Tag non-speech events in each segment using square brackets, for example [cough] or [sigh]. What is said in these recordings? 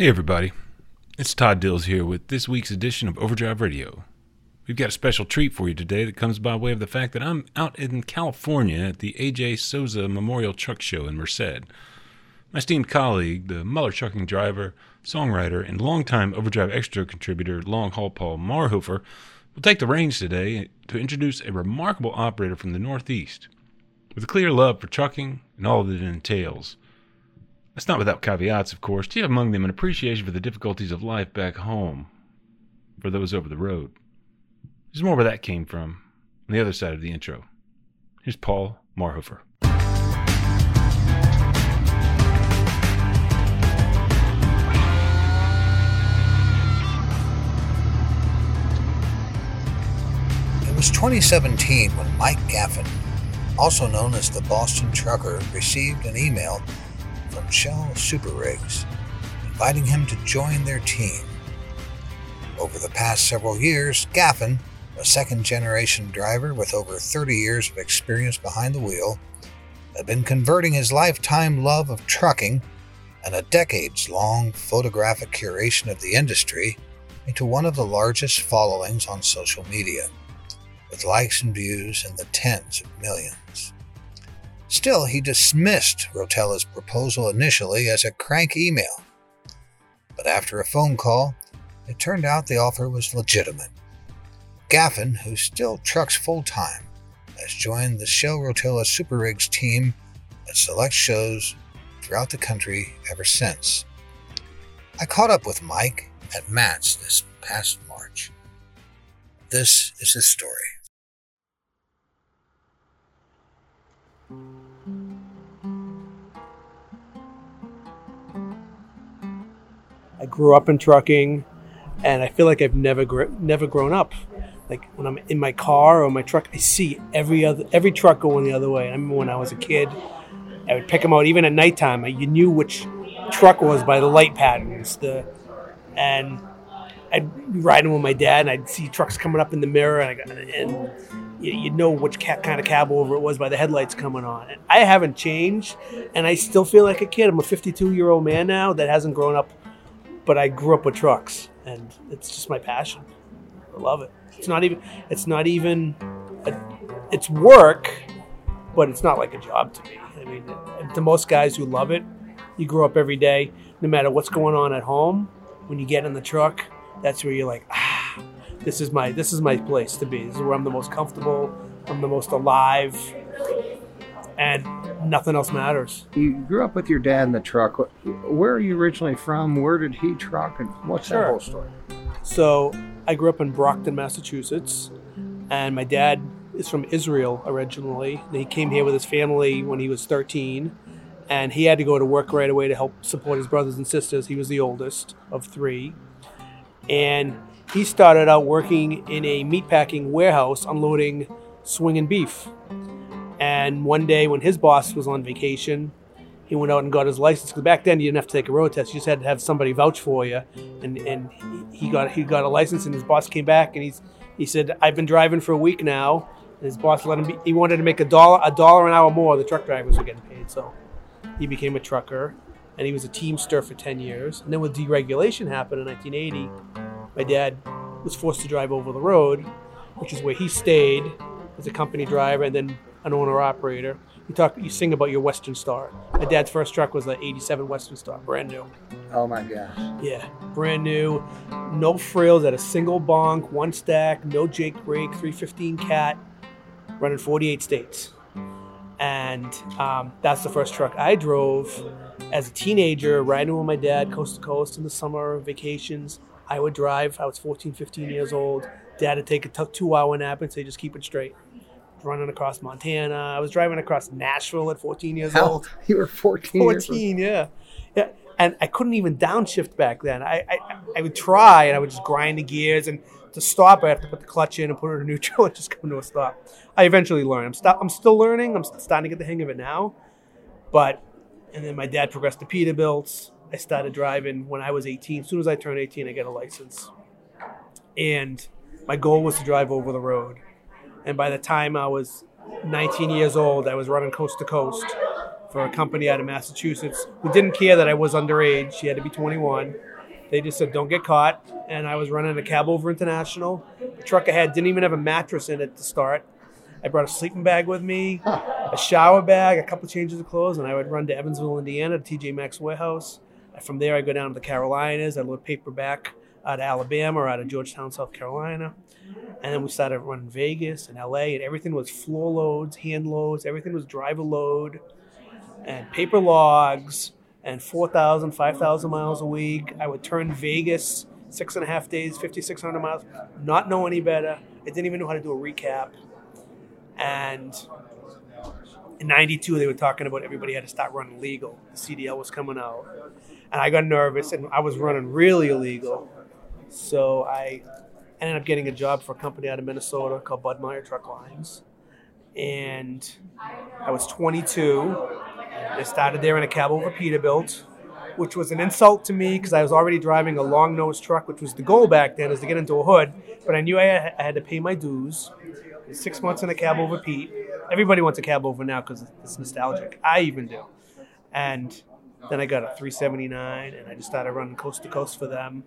Hey, everybody. It's Todd Dills here with this week's edition of Overdrive Radio. We've got a special treat for you today that comes by way of the fact that I'm out in California at the AJ Souza Memorial Truck Show in Merced. My esteemed colleague, the Muller trucking driver, songwriter, and longtime Overdrive Extra contributor, Long Haul Paul Marhoefer, will take the reins today to introduce a remarkable operator from the Northeast with a clear love for trucking and all that it entails. That's not without caveats, of course. Have among them an appreciation for the difficulties of life back home for those over the road. There's more where that came from on the other side of the intro. Here's Paul Marhoefer. It was 2017 when Mike Gaffin, also known as the Boston Trucker, received an email Shell Super Rigs inviting him to join their team. Over the past several years, Gaffin, a second generation driver with over 30 years of experience behind the wheel, had been converting his lifetime love of trucking and a decades long photographic curation of the industry into one of the largest followings on social media, with likes and views in the tens of millions. Still, he dismissed Rotella's proposal initially as a crank email. But after a phone call, it turned out the offer was legitimate. Gaffin, who still trucks full time, has joined the Shell Rotella Super Rigs team at select shows throughout the country ever since. I caught up with Mike at MATS this past March. This is his story. I grew up in trucking, and I feel like I've never gr- never grown up. Like when I'm in my car or my truck, I see every other every truck going the other way. I remember when I was a kid, I would pick them out even at nighttime. You knew which truck was by the light patterns. The and I'd be riding with my dad, and I'd see trucks coming up in the mirror, and, I, and you, you'd know which kind of cab over it was by the headlights coming on. And I haven't changed, and I still feel like a kid. I'm a 52 year old man now that hasn't grown up but I grew up with trucks, and it's just my passion. I love it. It's not even. It's not even. A, it's work, but it's not like a job to me. I mean, to most guys who love it, you grow up every day, no matter what's going on at home. When you get in the truck, that's where you're like, ah, this is my this is my place to be. This is where I'm the most comfortable. I'm the most alive, and nothing else matters. You grew up with your dad in the truck. Where are you originally from? Where did he truck? And what's that whole story? So I grew up in Brockton, Massachusetts, and my dad is from Israel originally. He came here with his family when he was 13, and he had to go to work right away to help support his brothers and sisters. He was the oldest of three, and he started out working in a meatpacking warehouse unloading swinging beef. And one day when his boss was on vacation, he went out and got his license. Because back then you didn't have to take a road test; you just had to have somebody vouch for you. And and he got he got a license, and his boss came back and he's he said, "I've been driving for a week now." And his boss let him. Be, he wanted to make a dollar a dollar an hour more. The truck drivers were getting paid, so he became a trucker, and he was a teamster for ten years. And then when deregulation happened in 1980, my dad was forced to drive over the road, which is where he stayed as a company driver and then an owner operator. You talk, you sing about your Western Star. My dad's first truck was an '87 Western Star, brand new. Oh my gosh. Yeah, brand new, no frills, at a single bonk, one stack, no Jake brake, 315 cat, running 48 states. And um, that's the first truck I drove as a teenager, riding with my dad coast to coast in the summer vacations. I would drive. I was 14, 15 years old. Dad would take a t- two hour nap and say, just keep it straight. Running across Montana. I was driving across Nashville at 14 years How old. You were 14. 14, yeah. Yeah. And I couldn't even downshift back then. I, I I would try and I would just grind the gears and to stop I have to put the clutch in and put it in [laughs] neutral and just come to a stop. I eventually learned. I'm st- I'm still learning. I'm starting to get the hang of it now. But and then my dad progressed to Peterbilt's. I started driving when I was 18. As soon as I turned 18, I got a license. And my goal was to drive over the road. And by the time I was 19 years old, I was running coast to coast for a company out of Massachusetts who didn't care that I was underage. She had to be 21. They just said, don't get caught. And I was running a cab over international. The truck I had didn't even have a mattress in it to start. I brought a sleeping bag with me, [laughs] a shower bag, a couple changes of clothes, and I would run to Evansville, Indiana, to TJ Maxx warehouse. From there, I go down to the Carolinas. I load paper back out of Alabama or out of Georgetown, South Carolina. And then we started running Vegas and LA, and everything was floor loads, hand loads, everything was driver load, and paper logs, and 4,000, 5,000 miles a week. I would turn Vegas six and a half days, 5,600 miles, not know any better. I didn't even know how to do a recap. And in 92, they were talking about everybody had to start running legal. The CDL was coming out. And I got nervous, and I was running really illegal. So I ended up getting a job for a company out of Minnesota called Bud Meyer Truck Lines. And I was 22. I started there in a cab over Peterbilt, which was an insult to me because I was already driving a long nose truck, which was the goal back then, is to get into a hood. But I knew I had to pay my dues. Six months in a cab over Pete. Everybody wants a cab over now because it's nostalgic. I even do. And then I got a 379, and I just started running coast to coast for them.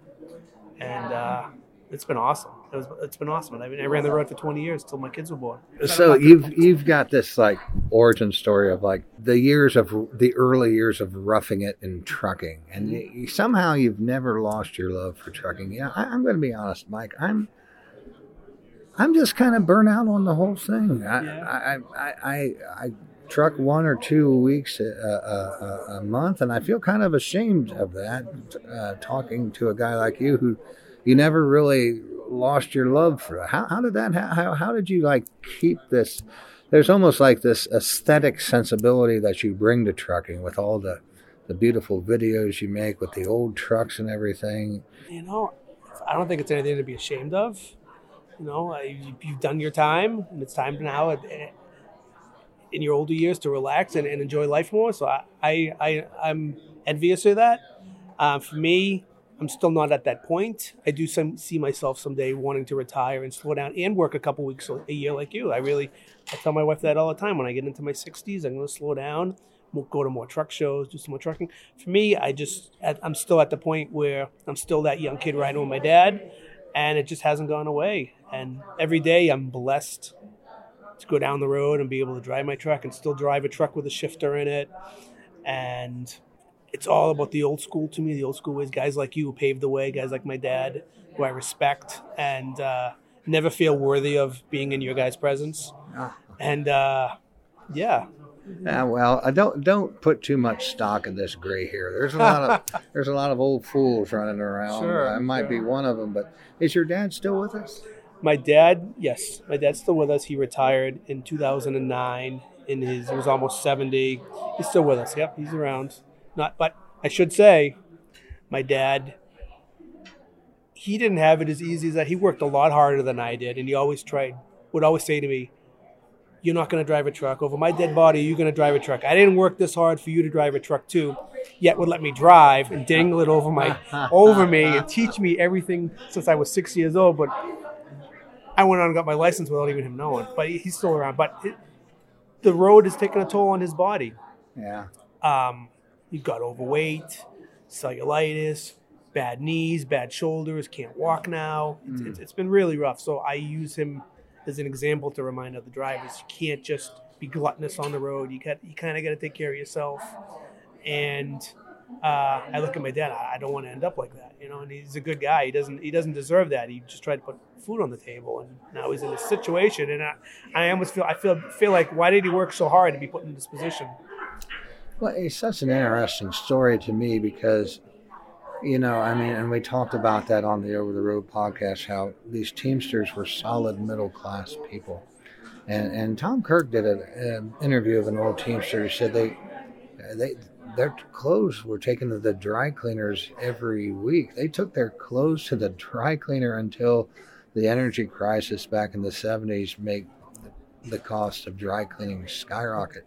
And uh, it's been awesome. It was, it's been awesome. I mean, I ran the road for 20 years till my kids were born. So you've you've got this like origin story of like the years of the early years of roughing it in trucking, and you, somehow you've never lost your love for trucking. Yeah, I, I'm going to be honest, Mike. I'm I'm just kind of burnt out on the whole thing. I Yeah. I, I, I, I truck one or two weeks a, a, a, a month, and I feel kind of ashamed of that. Uh, talking to a guy like you who you never really lost your love for. How, how did that? How, how did you like keep this? There's almost like this aesthetic sensibility that you bring to trucking with all the the beautiful videos you make with the old trucks and everything. You know, I don't think it's anything to be ashamed of. You know, you- you've done your time, and it's time now in your older years to relax and, and enjoy life more. So I, I, I I'm envious of that. Uh, for me, I'm still not at that point. I do some, see myself someday wanting to retire and slow down and work a couple weeks a year like you. I really, I tell my wife that all the time. When I get into my 60s, I'm going to slow down, we'll go to more truck shows, do some more trucking. For me, I just, I'm still at the point where I'm still that young kid riding with my dad, and it just hasn't gone away. And every day I'm blessed to go down the road and be able to drive my truck and still drive a truck with a shifter in it. And it's all about the old school to me, the old school ways. Guys like you who paved the way, guys like my dad, who I respect and uh, never feel worthy of being in your guys' presence. And uh, yeah, Yeah, well, I don't don't put too much stock in this gray hair. There's a lot of [laughs] there's a lot of old fools running around. Sure, I might be one of them. But is your dad still with us? My dad, yes, my dad's still with us. He retired in 2009. In his, he was almost 70. He's still with us. Yep, he's around. Not, but I should say, my dad he didn't have it as easy as that. He worked a lot harder than I did, and he always tried. Would always say to me, "You're not going to drive a truck over my dead body. You're going to drive a truck. I didn't work this hard for you to drive a truck too." Yet would let me drive and dangle it over my [laughs] over me and teach me everything since I was six years old. But I went on and got my license without even him knowing. But he- he's still around. But it, the road has taken a toll on his body. Yeah. Um, he got overweight, cellulitis, bad knees, bad shoulders, can't walk now. It's, it's, it's been really rough. So I use him as an example to remind other drivers you can't just be gluttonous on the road. You got you kind of got to take care of yourself. And uh, I look at my dad. I, I don't want to end up like that, you know. And he's a good guy. He doesn't he doesn't deserve that. He just tried to put food on the table, and now he's in this situation. And I, I almost feel I feel feel like why did he work so hard to be put in this position? Well, it's such an interesting story to me because, you know, I mean, and we talked about that on the Over the Road podcast how these Teamsters were solid middle class people. And, and Tom Kirk did an, an interview of an old Teamster. who said they, they, their clothes were taken to the dry cleaners every week. They took their clothes to the dry cleaner until the energy crisis back in the 70s made the cost of dry cleaning skyrocket.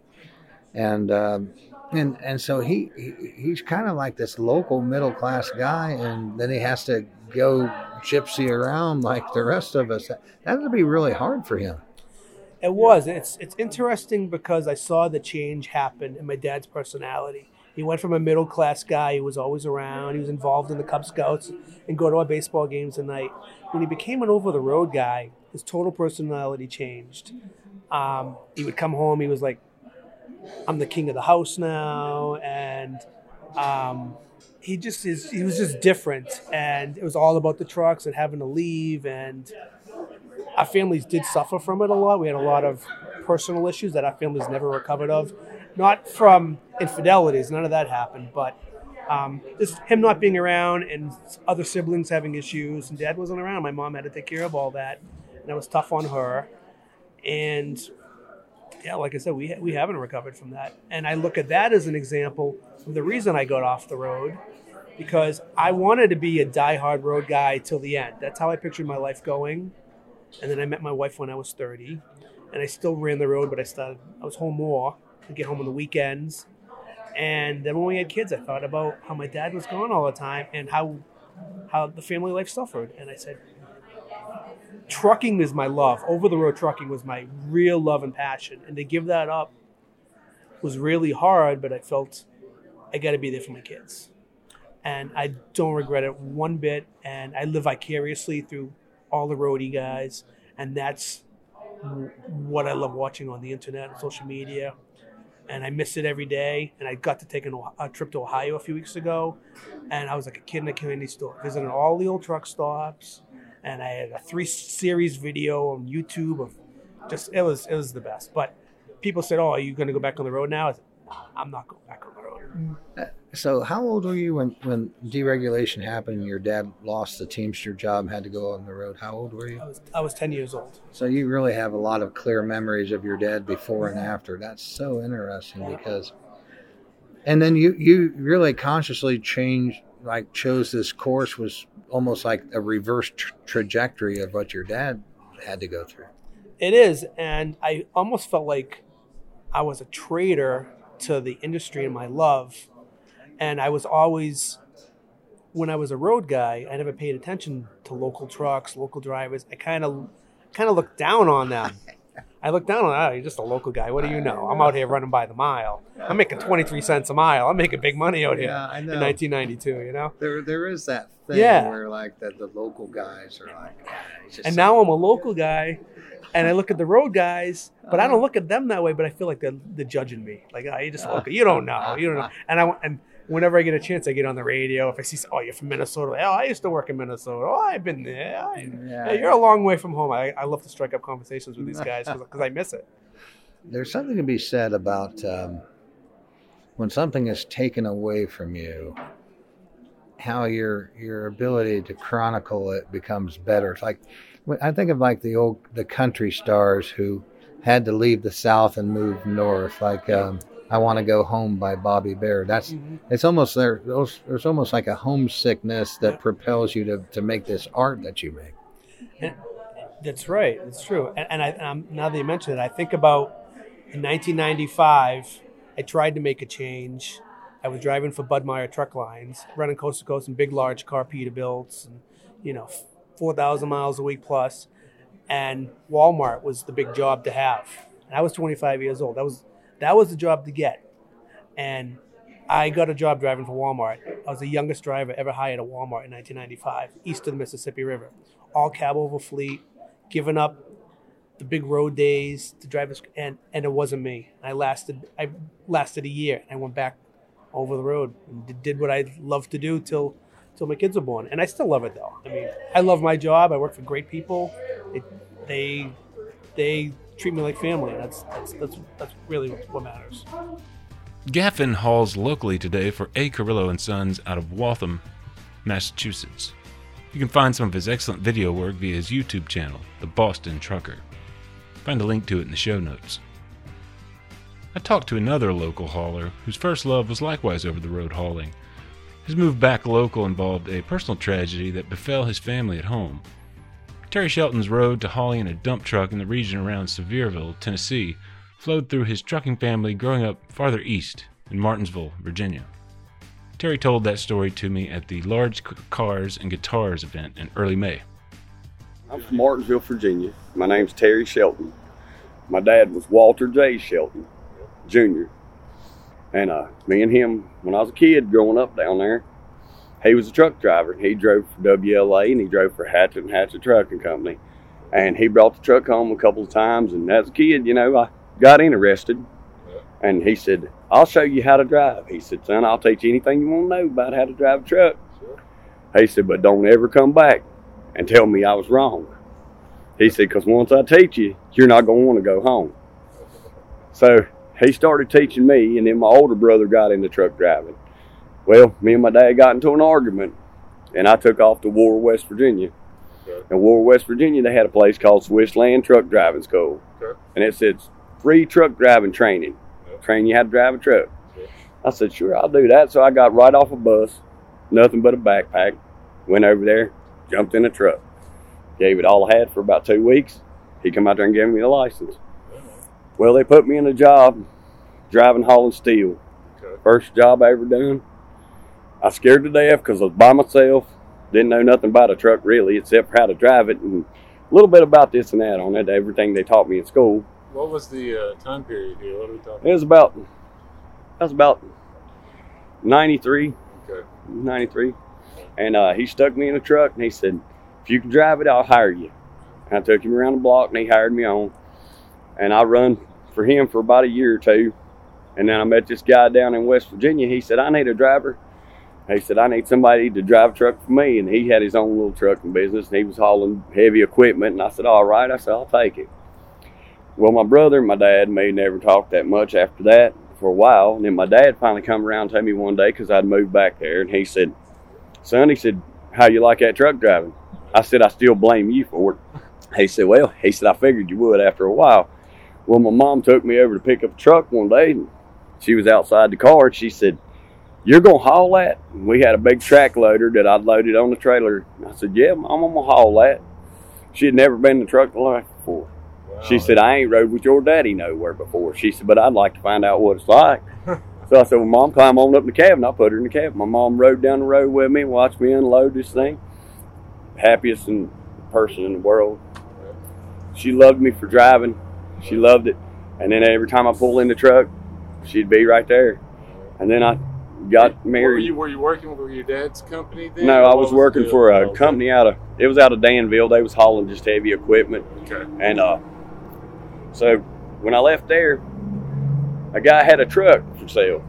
And um, and and so he, he he's kind of like this local middle class guy, and then he has to go gypsy around like the rest of us. That would be really hard for him. It was. It's it's interesting because I saw the change happen in my dad's personality. He went from a middle class guy who was always around. He was involved in the Cub Scouts and go to our baseball games at night. When he became an over the road guy, his total personality changed. Um, he would come home. He was like, "I'm the king of the house now," and um, he just is. He was just different, and it was all about the trucks and having to leave. And our families did suffer from it a lot. We had a lot of personal issues that our families never recovered of not from infidelities, none of that happened, but um, just him not being around and other siblings having issues, and dad wasn't around. My mom had to take care of all that, and that was tough on her. And yeah, like I said, we, we haven't recovered from that. And I look at that as an example of the reason I got off the road because I wanted to be a die-hard road guy till the end. That's how I pictured my life going. And then I met my wife when I was 30, and I still ran the road, but I started, I was home more Get home on the weekends. And then when we had kids, I thought about how my dad was gone all the time and how how the family life suffered. And I said, trucking is my love. Over the road trucking was my real love and passion. And to give that up was really hard, but I felt I got to be there for my kids. And I don't regret it one bit. And I live vicariously through all the roadie guys. And that's what I love watching on the internet and social media and I miss it every day. And I got to take an, a trip to Ohio a few weeks ago, and I was like a kid in a candy store, visiting all the old truck stops, and I had a three series video on YouTube of just it was it was the best. But people said, "Oh, are you going to go back on the road now?" Said, I'm not going back on the road. Mm. So, how old were you when, when deregulation happened and your dad lost the Teamster job and had to go on the road? How old were you? I was, I was 10 years old. So, you really have a lot of clear memories of your dad before and after. That's so interesting because, and then you, you really consciously changed, like, chose this course, was almost like a reverse tra- trajectory of what your dad had to go through. It is. And I almost felt like I was a traitor to the industry and my love and I was always when I was a road guy, I never paid attention to local trucks, local drivers. I kind of kind of looked down on them. [laughs] I looked down on, oh, you're just a local guy. What do you know? I'm out here running by the mile. I'm making 23 cents a mile. I'm making big money out here yeah, I know. in 1992, you know? There, there is that thing yeah. where, like, that the local guys are like, ah, And now I'm a local guy, and I look at the road guys, but I uh-huh. don't look at them that way, but I feel like they're, they're judging me. Like, oh, you just local. Uh-huh. You don't know. You don't know. Uh-huh. And I, and whenever I get a chance, I get on the radio. If I see, oh, you're from Minnesota. Oh, I used to work in Minnesota. Oh, I've been there. Yeah, you're a long way from home. I, I love to strike up conversations with these guys because I miss it. There's something to be said about um, when something is taken away from you, how your your ability to chronicle it becomes better. It's like I think of like the old the country stars who had to leave the South and move north, like. Um, I want to go home by Bobby Bare. That's mm-hmm. it's almost there. There's almost like a homesickness that propels you to, to make this art that you make. And that's right. It's true. And, and I and now that you mention it, I think about in 1995. I tried to make a change. I was driving for Bud Meyer Truck Lines, running coast to coast in big, large car Peterbilts, and you know, 4,000 miles a week plus. And Walmart was the big job to have. And I was 25 years old. That was that was the job to get. And I got a job driving for Walmart. I was the youngest driver ever hired at Walmart in 1995, east of the Mississippi River. All cab over fleet, giving up the big road days to drive, this, and and it wasn't me. I lasted I lasted a year. I went back over the road and did what I loved to do till till my kids were born, and I still love it though. I mean, I love my job. I work for great people. It, they they treat me like family. That's that's that's that's really what matters. Gaffin hauls locally today for A. Carrillo and Sons out of Waltham, Massachusetts. You can find some of his excellent video work via his YouTube channel, The Boston Trucker. Find a link to it in the show notes. I talked to another local hauler whose first love was likewise over the road hauling. His move back local involved a personal tragedy that befell his family at home. Terry Shelton's road to hauling in a dump truck in the region around Sevierville, Tennessee, flowed through his trucking family growing up farther east in Martinsville, Virginia. Terry told that story to me at the Large Cars and Guitars event in early May. I'm from Martinsville, Virginia. My name's Terry Shelton. my dad was Walter J. Shelton Jr. And uh, me and him, when I was a kid growing up down there, he was a truck driver. He drove for WLA and he drove for Hatchett and Hatchett Trucking Company. And he brought the truck home a couple of times. And as a kid, you know, I got interested. And he said, I'll show you how to drive. He said, son, I'll teach you anything you want to know about how to drive a truck. He said, but don't ever come back and tell me I was wrong. He said, because once I teach you, you're not going to want to go home. So he started teaching me, and then my older brother got into truck driving. Well, me and my dad got into an argument, and I took off to War, West Virginia. Okay. In War, West Virginia, they had a place called Swiss Land Truck Driving School. Okay. And it said free truck driving training. Yep. Train you how to drive a truck. Yep. I said, sure, I'll do that. So I got right off a bus, nothing but a backpack, went over there, jumped in a truck, gave it all I had for about two weeks. He come out there and gave me the license. Well, they put me in a job driving hauling steel. Okay. First job I ever done. I scared to death because I was by myself. Didn't know nothing about a truck really, except for how to drive it and a little bit about this and that on it. Everything they taught me in school. What was the uh, time period here? What are we talking? It was about that was about 93, Okay. 93. And uh, he stuck me in a truck and he said, if you can drive it, I'll hire you. And I took him around the block and he hired me on. And I run for him for about a year or two. And then I met this guy down in West Virginia. He said, I need a driver. He said, I need somebody to drive a truck for me. And he had his own little trucking business and he was hauling heavy equipment. And I said, All right. I said, I'll take it. Well, my brother and my dad may never talk that much after that for a while. And then my dad finally come around to me one day because I'd moved back there. And he said, Son, he said, How you like that truck driving? I said, I still blame you for it. He said, Well, he said, I figured you would after a while. Well, my mom took me over to pick up a truck one day. And she was outside the car and she said, You're going to haul that? And we had a big track loader that I'd loaded on the trailer. I said, Yeah, Mom, I'm going to haul that. She had never been in a truck life before. She said, I ain't rode with your daddy nowhere before. She said, but I'd like to find out what it's like. [laughs] so I said, well, Mom, climb on up in the cab. And I put her in the cab. My mom rode down the road with me and watched me unload this thing. Happiest and person in the world. She loved me for driving. She loved it. And then every time I pull in the truck, she'd be right there. And then I got Were married. you were you working with your dad's company then? no, I what was working for a Okay. company out of, it was out of Danville. They was hauling just heavy equipment. Okay. And uh, so when I left there, a guy had a truck for sale,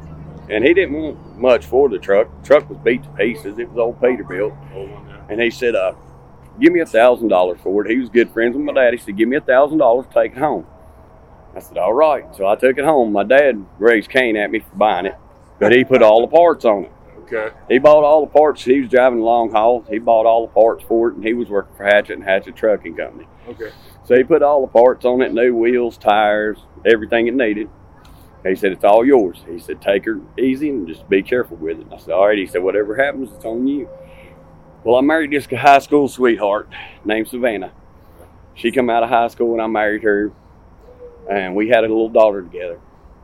and he didn't want much for the truck. The truck was beat to pieces. It was old Peterbilt, one, yeah. and he said, "Uh, give me a thousand dollars for it." He was good friends with my dad. He said, "Give me a thousand dollars, take it home." I said, "All right." So I took it home. My dad raised Cain at me for buying it, but he put all the parts on it. Okay. He bought all the parts. He was driving long haul. He bought all the parts for it, and he was working for Hatchett and Hatchett Trucking Company. Okay. So he put all the parts on it, new wheels, tires, everything it needed. He said, It's all yours. He said, Take her easy and just be careful with it. I said, All right. He said, Whatever happens, it's on you. Well, I married this high school sweetheart named Savannah. She come out of high school and I married her, and we had a little daughter together.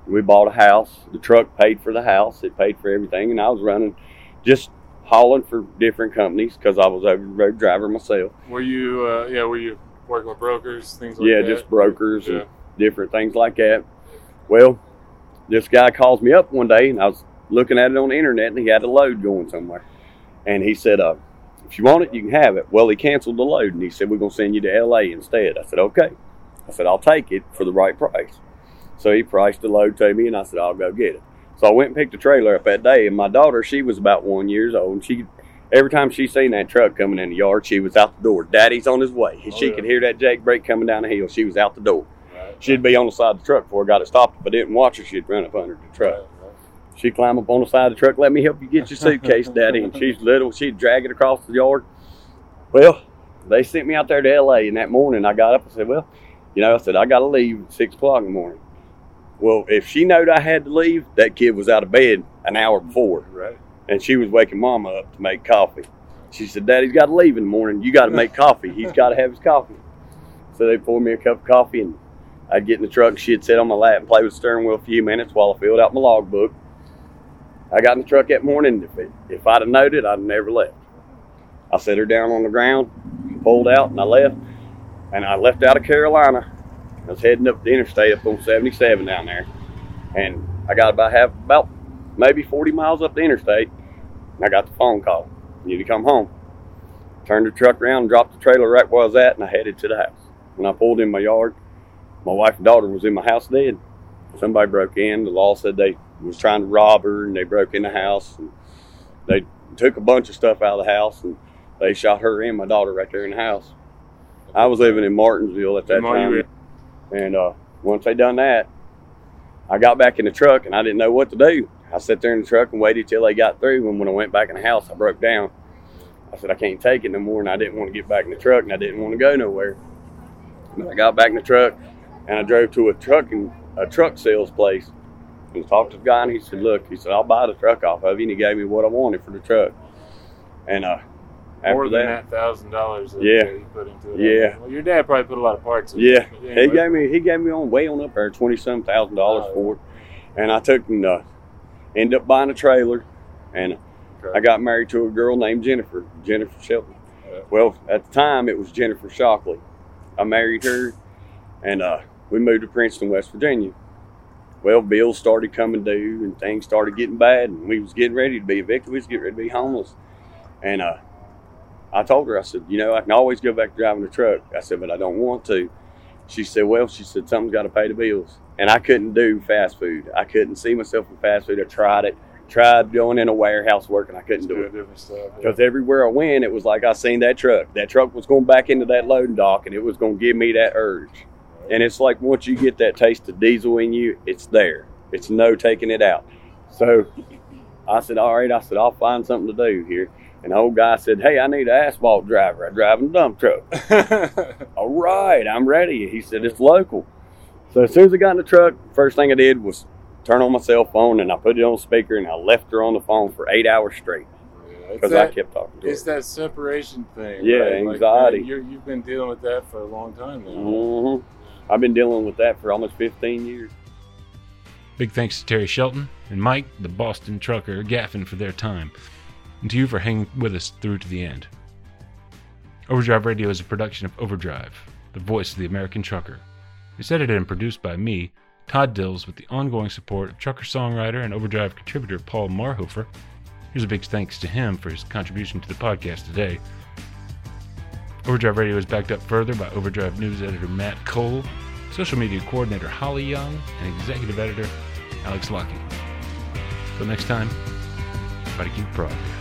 We bought a house. The truck paid for the house. It paid for everything, and I was running, just hauling for different companies because I was a road driver myself. Were you uh, yeah, were you working with brokers, things like yeah, that? Yeah, just brokers Yeah. and different things like that. Well, this guy calls me up one day, and I was looking at it on the internet, and he had a load going somewhere, and he said, "Uh, if you want it, you can have it." Well, he canceled the load, and he said, "We're gonna send you to L.A. instead." I said, "Okay." I said, "I'll take it for the right price." So he priced the load to me, and I said, "I'll go get it." So I went and picked a trailer up that day, and my daughter, she was about one years old, and she. Every time she seen that truck coming in the yard, she was out the door. Daddy's on his way. Oh, she yeah. could hear that Jake brake coming down the hill. She was out the door. Right. She'd be on the side of the truck before I got it stopped. If I didn't watch her, she'd run up under the truck. Right, right. She'd climb up on the side of the truck, let me help you get your suitcase, Daddy. And she's little, she'd drag it across the yard. Well, they sent me out there to LA, and that morning I got up and said, Well, you know, I said, I got to leave at 6 o'clock in the morning. Well, if she knowed I had to leave, that kid was out of bed an hour before, Right. and she was waking Mama up to make coffee. She said, Daddy's got to leave in the morning. You got to make coffee. He's [laughs] got to have his coffee. So they poured me a cup of coffee, and I'd get in the truck, she'd sit on my lap and play with the steering wheel a few minutes while I filled out my logbook. I got in the truck that morning. If, it, if I'd have known it, I'd have never left. I set her down on the ground, pulled out, and I left. And I left out of Carolina I was heading up the interstate up on 77 down there, and I got about half, about maybe 40 miles up the interstate, and I got the phone call. You need to come home. Turned the truck around, dropped the trailer right where I was at, and I headed to the house. When I pulled in my yard, my wife and daughter was in my house dead. Somebody broke in. The law said they was trying to rob her, and they broke in the house. And they took a bunch of stuff out of the house, and they shot her and my daughter right there in the house. I was living in Martinsville at that time, and uh, once they done that, I got back in the truck, and I didn't know what to do. I sat there in the truck and waited till they got through. And when I went back in the house, I broke down. I said I can't take it no more, and I didn't want to get back in the truck, and I didn't want to go nowhere. But I got back in the truck, and I drove to a trucking a truck sales place and talked to the guy, and he said, "Look," he said, "I'll buy the truck off of you," and he gave me what I wanted for the truck. And uh, More than that, thousand dollars that Yeah. you put into it. Yeah. Well, your dad probably put a lot of parts in Yeah, it. But he gave me he gave me on way on up there twenty some thousand dollars Oh, for it, and I took and uh, ended up buying a trailer, and Okay. I got married to a girl named Jennifer Jennifer Shelton. Yeah. Well, at the time it was Jennifer Shockley. I married her, and uh, we moved to Princeton, West Virginia. Well, bills started coming due, and things started getting bad, and we was getting ready to be evicted. We was getting ready to be homeless, and uh, I told her, I said, you know, I can always go back to driving the truck. I said, but I don't want to. She said, well, she said, something's got to pay the bills. And I couldn't do fast food. I couldn't see myself in fast food. I tried it, tried going in a warehouse work, and I couldn't do Doing it. stuff. yeah. Because everywhere I went, it was like I seen that truck. That truck was going back into that loading dock, and it was going to give me that urge. And it's like once you get that taste of diesel in you, it's there. It's no taking it out. So I said, all right. I said, I'll find something to do here. And the old guy said, hey, I need an asphalt driver. I drive in a dump truck. [laughs] all right, I'm ready. He said, it's local. So as soon as I got in the truck, first thing I did was turn on my cell phone and I put it on speaker and I left her on the phone for eight hours straight Yeah, because I kept talking to her. It's that separation thing. Yeah, right? Like, anxiety. man, you're, you've been dealing with that for a long time now. hmm I've been dealing with that for almost 15 years. Big thanks to Terry Shelton and Mike, the Boston trucker, Gaffin for their time, and to you for hanging with us through to the end. Overdrive Radio is a production of Overdrive, the voice of the American trucker. It's edited and produced by me, Todd Dills, with the ongoing support of trucker songwriter and Overdrive contributor Paul Marhoefer. Here's a big thanks to him for his contribution to the podcast today. Overdrive Radio is backed up further by Overdrive News editor Matt Cole, social media coordinator Holly Young, and executive editor Alex Lockie. Till next time, try to keep progress.